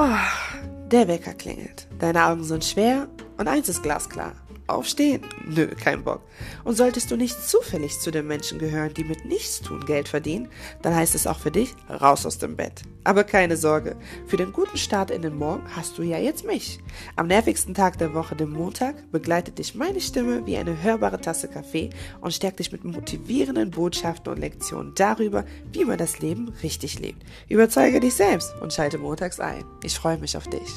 Oh, der Wecker klingelt. Deine Augen sind schwer und eins ist glasklar. Aufstehen? Nö, kein Bock. Und solltest du nicht zufällig zu den Menschen gehören, die mit Nichtstun Geld verdienen, dann heißt es auch für dich raus aus dem Bett. Aber keine Sorge, für den guten Start in den Morgen hast du ja jetzt mich. Am nervigsten Tag der Woche, dem Montag, begleitet dich meine Stimme wie eine hörbare Tasse Kaffee und stärkt dich mit motivierenden Botschaften und Lektionen darüber, wie man das Leben richtig lebt. Überzeuge dich selbst und schalte montags ein. Ich freue mich auf dich.